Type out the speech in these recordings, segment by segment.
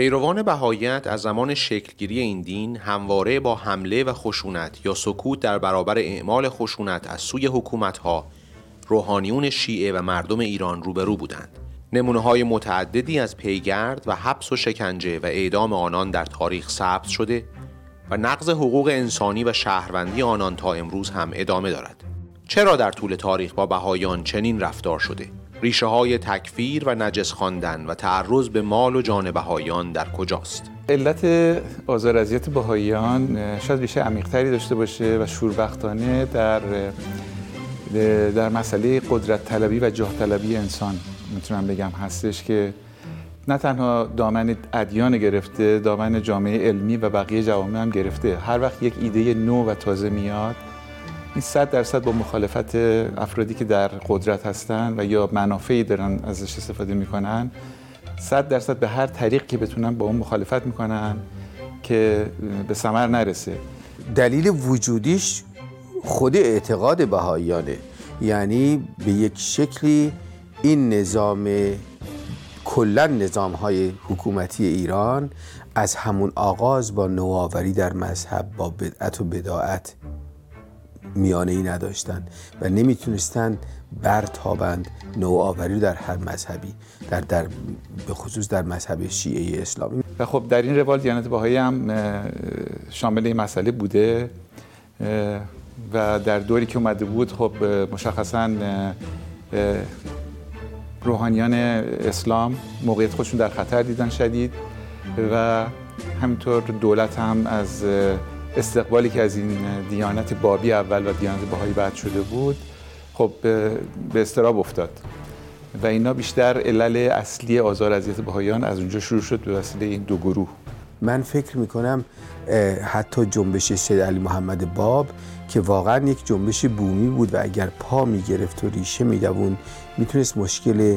پیروان بهاییت از زمان شکلگیری این دین همواره با حمله و خشونت یا سکوت در برابر اعمال خشونت از سوی حکومتها روحانیون شیعه و مردم ایران روبرو بودند. نمونه های متعددی از پیگرد و حبس و شکنجه و اعدام آنان در تاریخ ثبت شده و نقض حقوق انسانی و شهروندی آنان تا امروز هم ادامه دارد. چرا در طول تاریخ با بهایان چنین رفتار شده؟ ریشه های تکفیر و نجس خواندن و تعرض به مال و جان بهایان در کجاست؟ علت آزار اذیت بهاییان شاید ریشه عمیقتری داشته باشه و شوربختانه در در مسئله قدرت طلبی و جاه طلبی انسان می‌تونم بگم هستش که نه تنها دامن ادیان گرفته دامن جامعه علمی و بقیه جوامع هم گرفته هر وقت یک ایده نو و تازه میاد این صد درصد با مخالفت افرادی که در قدرت هستن و یا منافعی دارن ازش استفاده می‌کنن صد درصد به هر طریق که بتونن با اون مخالفت می‌کنن که به ثمر نرسه. دلیل وجودیش خود اعتقاد بهاییانه. یعنی به یک شکلی این نظام کلا نظام های حکومتی ایران از همون آغاز با نوآوری در مذهب با بدعت و بداعت میانه ای نداشتن و نمی‌تونستن برتابند نوآوری در هر مذهبی در, در به خصوص در مذهب شیعه اسلامی. و خب در این روال دیانت باهایی هم شامل این مسئله بوده و در دوری که اومده بود خب مشخصا روحانیان اسلام موقعیت خودشون در خطر دیدن شدید و همینطور دولت هم از استقبالی که از این دیانت بابی اول و دیانت بهایی بعد شده بود خب به استراب افتاد. و اینا بیشتر علل اصلی آزار اذیت بهاییان از اونجا شروع شد به وسیله این دو گروه. من فکر می‌کنم حتی جنبش سید علی محمد باب که واقعا یک جنبش بومی بود و اگر پا می‌گرفت و ریشه میدوون می‌تونست مشکل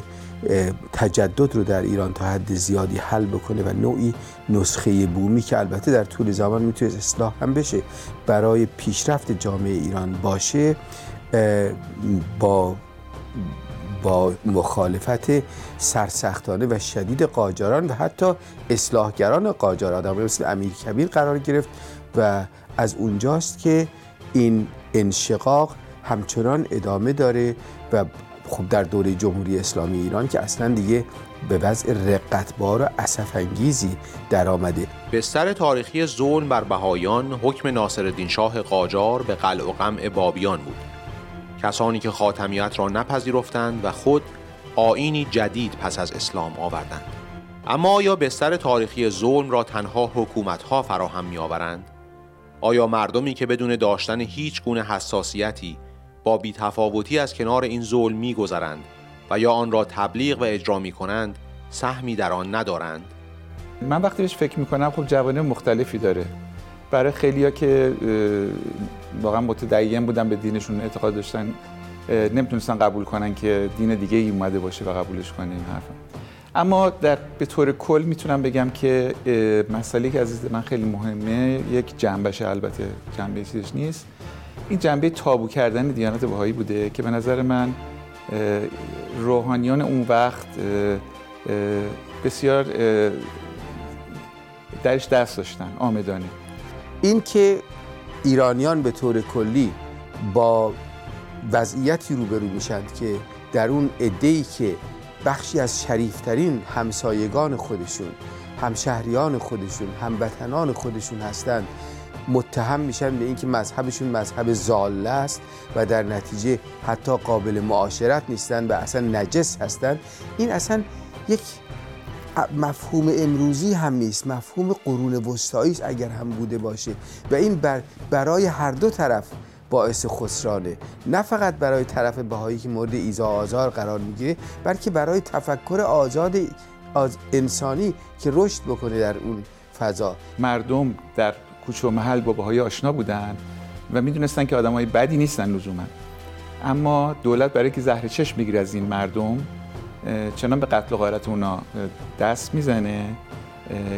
تجدد رو در ایران تا حد زیادی حل بکنه و نوعی نسخه بومی که البته در طول زمان می‌تونست اصلاح هم بشه برای پیشرفت جامعه ایران باشه با با مخالفت سرسختانه و شدید قاجاران و حتی اصلاحگران قاجار آدم مثل امیر کبیر قرار گرفت و از اونجاست که این انشقاق همچنان ادامه داره و خب در دوره جمهوری اسلامی ایران که اصلا دیگه به وضع رقتبار و انگیزی در آمده بستر تاریخی ظلم بر بهایان حکم ناصرالدین شاه قاجار به قلع و قمع بابیان بود. کسانی که خاتمیت را نپذیرفتند و خود آینی جدید پس از اسلام آوردند اما آیا بستر تاریخی ظلم را تنها حکومتها فراهم می آورند؟ آیا مردمی که بدون داشتن هیچ گونه حساسیتی با بیتفاوتی از کنار این ظلم می گذرند و یا آن را تبلیغ و اجرا می کنند سهمی در آن ندارند؟ من وقتی بهش فکر می کنم خب جوانه مختلفی داره برای خیلیا که واقعا متدین بودن به دینشون اعتقاد داشتن نمی‌تونستن قبول کنن که دین دیگه ای اومده باشه و قبولش کنه این حرفم اما در به طور کل می‌تونم بگم که مسئله که عزیز من خیلی مهمه یک جنبشه البته جنبه چیزش نیست. این جنبه تابو کردن دیانت بهایی بوده که به نظر من روحانیان اون وقت بسیار درش دست داشتن آمدانه. این که ایرانیان به طور کلی با وضعیتی روبرو میشند که در اون ای که بخشی از شریفترین همسایگان خودشون همشهریان خودشون هموطنان خودشون هستند متهم میشن به اینکه مذهبشون مذهب زاله است و در نتیجه حتی قابل معاشرت نیستن و اصلا نجس هستند این اصلا یک مفهوم امروزی هم نیست. مفهوم قرون وسطایی اگر هم بوده باشه. و این بر برای هر دو طرف باعث خسرانه. نه فقط برای طرف بهایی که مورد ایزا آزار قرار می‌گیره بلکه برای تفکر آزاد از انسانی که رشد بکنه در اون فضا. مردم در کوچه و محل با بهایی آشنا بودن و می‌دونستن که آدمای بدی نیستن لزوما. اما دولت برای که زهر چشم بگیره از این مردم چنان به قتل و غارت اونا دست می‌زنه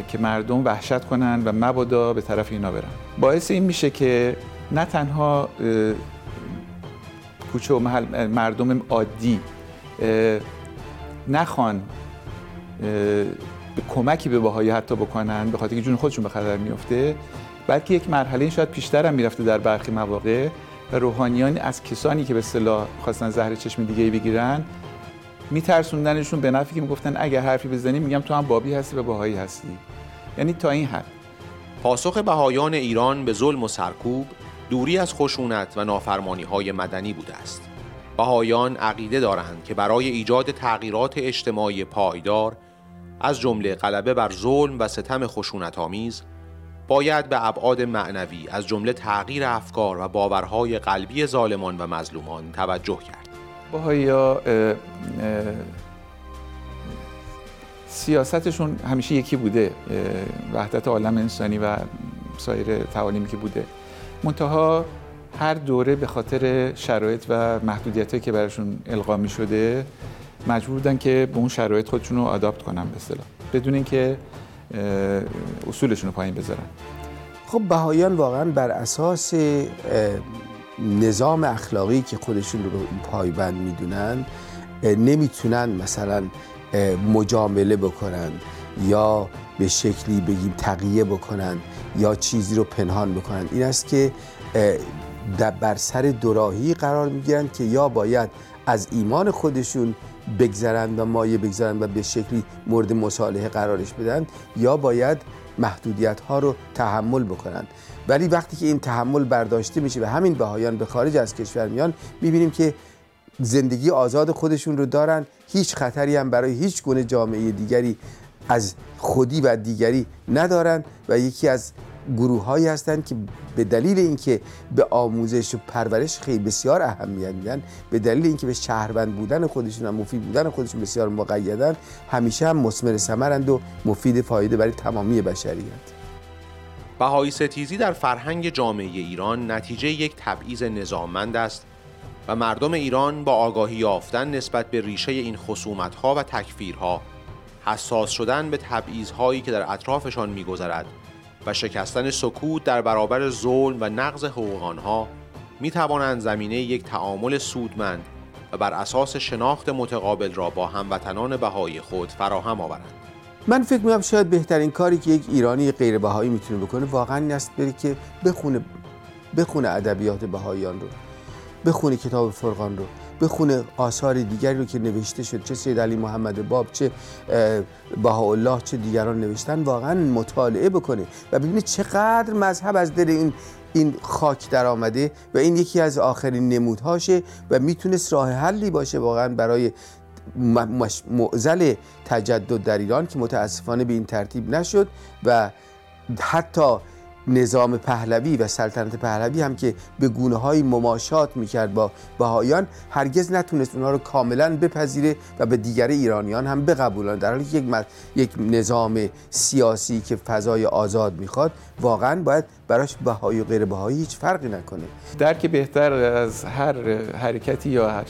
که مردم وحشت کنن و مبادا به طرف اینا برن. باعث این میشه که نه تنها کوچه و محل مردم عادی نخوان به کمکی به بهایی حتی بکنن به خاطر که جون خودشون به خطر میفته بلکه یک مرحله شاید پیشتر هم می‌رفته در برخی مواقع و روحانیان از کسانی که به اصطلاح خواستن زهر چشم دیگه بگیرن میترسوندنشون به نفعی که می‌گفتن اگر حرفی بزنی میگم تو هم بابی هستی و بهایی هستی. یعنی تا این حد. پاسخ بهایان ایران به ظلم و سرکوب دوری از خشونت و نافرمانی های مدنی بوده است. بهایان عقیده دارند که برای ایجاد تغییرات اجتماعی پایدار از جمله غلبه بر ظلم و ستم خشونت آمیز باید به ابعاد معنوی از جمله تغییر افکار و باورهای قلبی ظالمان و مظلومان توجه کرد. باهایی سیاستشون همیشه یکی بوده وحدت عالم انسانی و سایر تعالیمی که بوده. منتها هر دوره به خاطر شرایط و محدودیت که براشون القا می شده مجبور بودن که به اون شرایط خودشون رو آداپت کنن به اصطلاح بدون اینکه اصولشون رو پایین بذارن. خب بهایان واقعا بر اساس نظام اخلاقی که خودشون رو پایبند می‌دونن نمی‌تونن مثلا مجامله بکنن یا به شکلی بگیم تقیه بکنن یا چیزی رو پنهان بکنن. این است که بر سر دوراهی قرار می‌گیرن که یا باید از ایمان خودشون بگذرند و مایه بگذرند و به شکلی مورد مصالحه قرارش بدن یا باید محدودیت ها رو تحمل بکنند ولی وقتی که این تحمل برداشته میشه و همین بهایان به خارج از کشور میان می‌بینیم که زندگی آزاد خودشون رو دارن. هیچ خطری هم برای هیچ گونه جامعه دیگری از خودی و دیگری ندارن و یکی از گروه هایی هستند که به دلیل اینکه به آموزش و پرورش خیلی بسیار اهمیت میدن به دلیل اینکه به شهروند بودن خودشون و مفید بودن خودشون بسیار مقیدن همیشه هم مسمر ثمرند و مفید فایده برای تمامی بشریت. بهایی ستیزی در فرهنگ جامعه ایران نتیجه یک تبعیض نظاممند است و مردم ایران با آگاهی یافتن نسبت به ریشه این خصومتها و تکفیرها حساس شدن به تبعیضهایی که در اطرافشان میگذرد و شکستن سکوت در برابر ظلم و نقض حقوق آنها می توانند زمینه یک تعامل سودمند و بر اساس شناخت متقابل را با هموطنان بهایی خود فراهم آورند. من فکر می‌کنم شاید بهترین کاری که یک ایرانی غیر بهایی می‌تونه بکنه واقعا این است بره که بخونه بخونه ادبیات بهاییان رو بخونه کتاب فرقان رو بخونه آثار دیگری رو که نوشته شد چه سید علی محمد باب چه بهاءالله چه دیگران نوشتن واقعا مطالعه بکنه و ببینه چقدر مذهب از دل این این خاک در آمده و این یکی از آخرین نمودهاشه و می‌تونست راه حلی باشه واقعا برای معزل تجدد در ایران که متاسفانه به این ترتیب نشد و حتی نظام پهلوی و سلطنت پهلوی هم که به گونه های مماشات می‌کرد با بهایان هرگز نتونست اونها رو کاملا بپذیره و به دیگر ایرانیان هم بقبولان در حالی که یک, یک نظام سیاسی که فضای آزاد می‌خواد واقعا باید براش بهایی و غیر بهایی هیچ فرقی نکنه. درک بهتر از هر حرکتی یا هر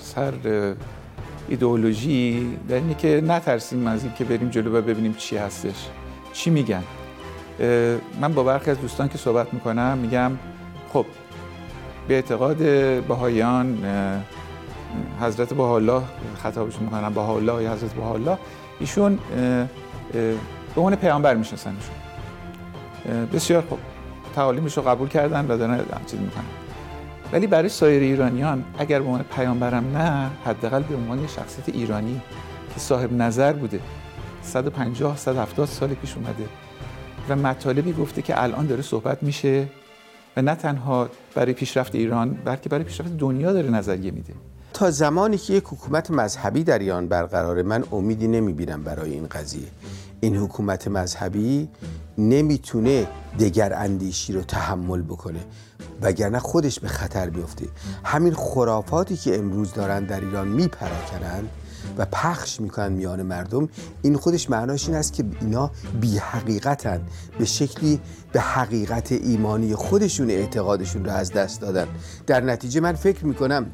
ایدئولوژی در اینه که نترسیم از اینکه بریم جلو و ببینیم چی هستش. چی میگن؟ من با برخی از دوستان که صحبت می‌کنم میگم خب به اعتقاد بهایان حضرت بهاءالله خطابشون می‌کنم بهاءالله یا حضرت بهاءالله ایشون به عنوان پیامبر میشناسنشون. بسیار خوب. تعالیمش رو قبول کردن و دارن چیز می‌کنن. ولی برای سایر ایرانیان اگر به عنوان پیامبرم نه حداقل به عنوان شخصیت ایرانی که صاحب نظر بوده. 150 170 سال پیش اومده و مطالبی گفته که الان داره صحبت میشه و نه تنها برای پیشرفت ایران بلکه برای پیشرفت دنیا داره نظریه میده. تا زمانی که یک حکومت مذهبی در ایران برقراره من امیدی نمی‌بینم برای این قضیه. این حکومت مذهبی نمی‌تونه دگر اندیشی رو تحمل بکنه. وگرنه خودش به خطر بیفته. همین خرافاتی که امروز دارن در ایران میپراکنند و پخش می‌کنن میان مردم این خودش معناش این است که اینا بی حقیقتن به شکلی به حقیقت ایمانی خودشون اعتقادشون رو از دست دادن. در نتیجه من فکر می‌کنم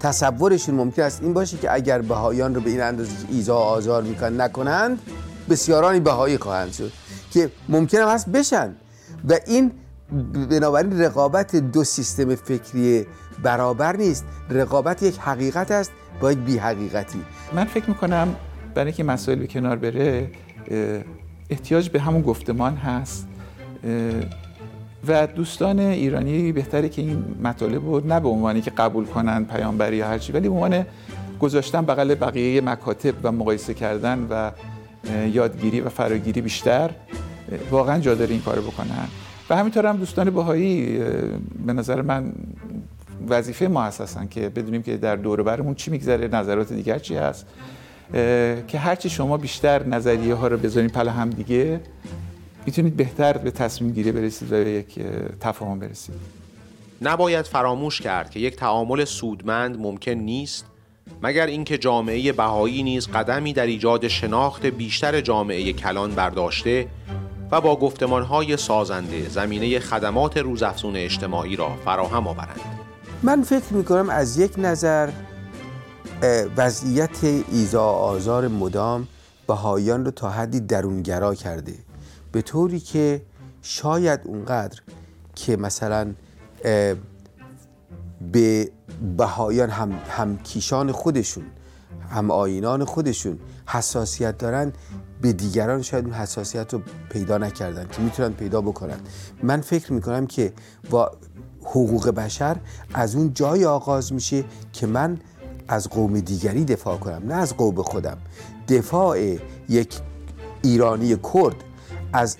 تصورشون ممکن است این باشه که اگر بهایان رو به این اندازه ایزا آزار می‌کنن نکنند بسیارانی بهایی خواهند شد که ممکن هست بشن. و این بنابراین رقابت دو سیستم فکری برابر نیست. رقابت یک حقیقت است با یک بی حقیقتی من فکر می‌کنم برای اینکه مسائل به کنار بره احتیاج به همون گفتمان هست. و دوستان ایرانی بهتره که این مطالب رو نه به عنوانی که قبول کنن پیامبری یا هرچی ولی به عنوان گذاشتن بغل بقیه مکاتب و مقایسه کردن و یادگیری و فراگیری بیشتر واقعا جا داره این کارو بکنن. و همینطور هم دوستان باهایی به نظر من وظیفه ما هستن که بدونیم که در دور برمون چی میگذره نظرات دیگر چی هست که هرچی شما بیشتر نظریه ها رو بذارین پل هم دیگه می‌تونید بهتر به تصمیم گیری برسید و به یک تفاهم برسید. نباید فراموش کرد که یک تعامل سودمند ممکن نیست مگر اینکه جامعه بهایی نیز قدمی در ایجاد شناخت بیشتر جامعه کلان برداشته و با گفتمانهای سازنده زمینه خدمات روزافزون اجتماعی را فراهم آورند. من فکر می‌کنم از یک نظر وضعیت ایزا آزار مدام بهاییان رو تا حدی درونگرا کرده. به طوری که شاید اونقدر که مثلا به بهایان هم, هم کیشان خودشون هم آینان خودشون حساسیت دارن به دیگران شاید اون حساسیت رو پیدا نکردن که می‌تونن پیدا بکنن. من فکر می‌کنم که با حقوق بشر از اون جای آغاز میشه که من از قوم دیگری دفاع کنم نه از قوم خودم. دفاع یک ایرانی کرد از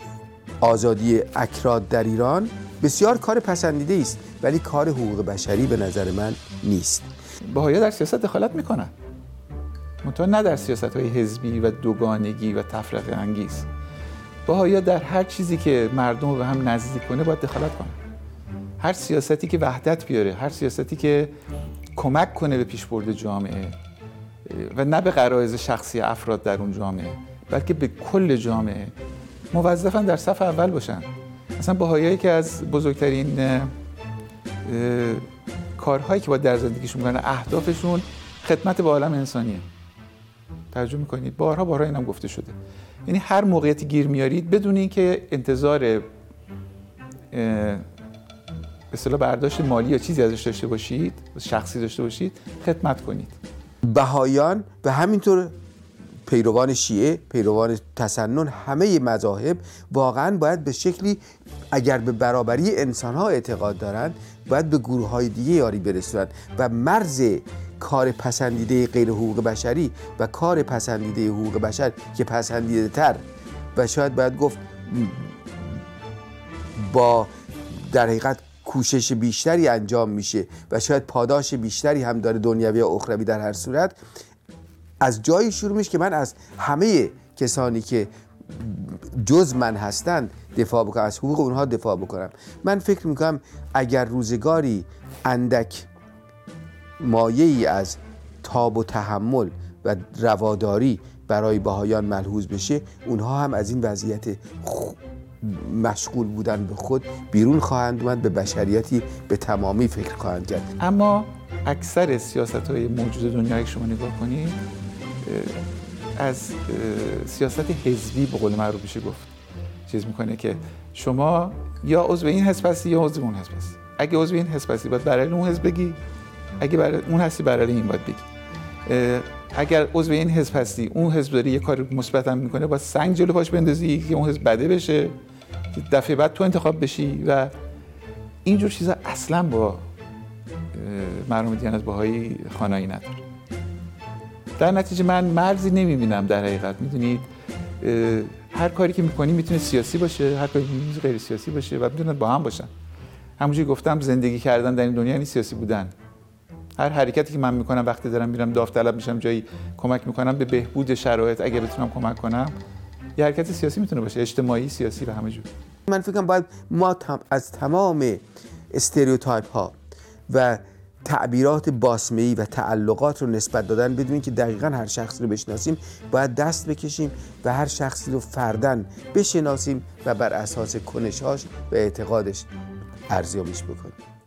آزادی اکراد در ایران بسیار کار پسندیده است ولی کار حقوق بشری به نظر من نیست. بهایا در سیاست دخالت می‌کنن منتها نه در سیاست های حزبی و دوگانگی و تفرقه انگیز. بهایا در هر چیزی که مردم رو به هم نزدیک کنه باید دخالت کنه. هر سیاستی که وحدت بیاره هر سیاستی که کمک کنه به پیشبرد جامعه و نه به قرائز شخصی افراد در اون جامعه بلکه به کل جامعه موظفن در صف اول باشن. مثلا باهایی که از بزرگترین کارهایی که با در زندگیشون می‌کنن اهدافشون خدمت به عالم انسانیه. ترجمه می‌کنید. بارها بارها اینم گفته شده. یعنی هر موقعیتی گیر میارید بدون اینکه انتظار به برداشت مالی یا چیزی ازش داشته باشید شخصی داشته باشید خدمت کنید. بهایان به همینطور پیروان شیعه پیروان تسنن همه مذاهب واقعا باید به شکلی اگر به برابری انسان ها اعتقاد دارند باید به گروه های دیگه یاری برسونند و مرز کار پسندیده غیر حقوق بشری و کار پسندیده حقوق بشر که پسندیده تر. و شاید باید گفت با در حقیقت کوشش بیشتری انجام میشه و شاید پاداش بیشتری هم داره دنیوی یا اخروی در هر صورت. از جایی شروع میشه که من از همه کسانی که جز من هستند دفاع بکنم از حقوق اونها دفاع بکنم. من فکر می‌کنم اگر روزگاری اندک مایه ای از تاب و تحمل و رواداری برای بهایان ملحوظ بشه اونها هم از این وضعیت مشغول بودن به خود بیرون خواهند اومد به بشریتی به تمامی فکر خواهند کرد. اما اکثر سیاست های موجود دنیا شما نگاه کنید از سیاست حزبی به قول معروف میشه گفت. چیز می‌کنه که شما یا عضو این حزب هستی یا عضو اون حزب هستی اگه عضو این حزب هستی باید برای اون حزب بگی. اگه برای اون هستی برای این باید بگی. اگر عضو این حزب هستی اون حزب داره یه کار مثبت هم می‌کنه با سنگ جلو پاش بندازی که اون حزب بده بشه دفعه بعد تو انتخاب بشی و اینجور چیزا اصلا با مرحوم دیانت باهایی خانایی نداره. در نتیجه من مرزی نمی‌بینم در حقیقت. می‌دونید هر کاری که می‌کنی می‌تونه سیاسی باشه هر کاری که غیر سیاسی باشه و می‌تونه با هم باشن. همونجوری گفتم زندگی کردن در این دنیا یعنی سیاسی بودن. هر حرکتی که من می‌کنم وقتی دارم میرم داوطلب میشم جایی کمک می‌کنم به بهبود شرایط اگه بتونم کمک کنم یه حرکت سیاسی می‌تونه باشه اجتماعی سیاسی و همه جور. من فکرم باید ما از تمام استریوتایپ ها و تعبیرات باسمه‌ای و تعلقات رو نسبت دادن بدونیم که دقیقا هر شخصی رو بشناسیم باید دست بکشیم و هر شخصی رو فردن بشناسیم و بر اساس کنشاش و اعتقادش ارزیابیش بکنیم.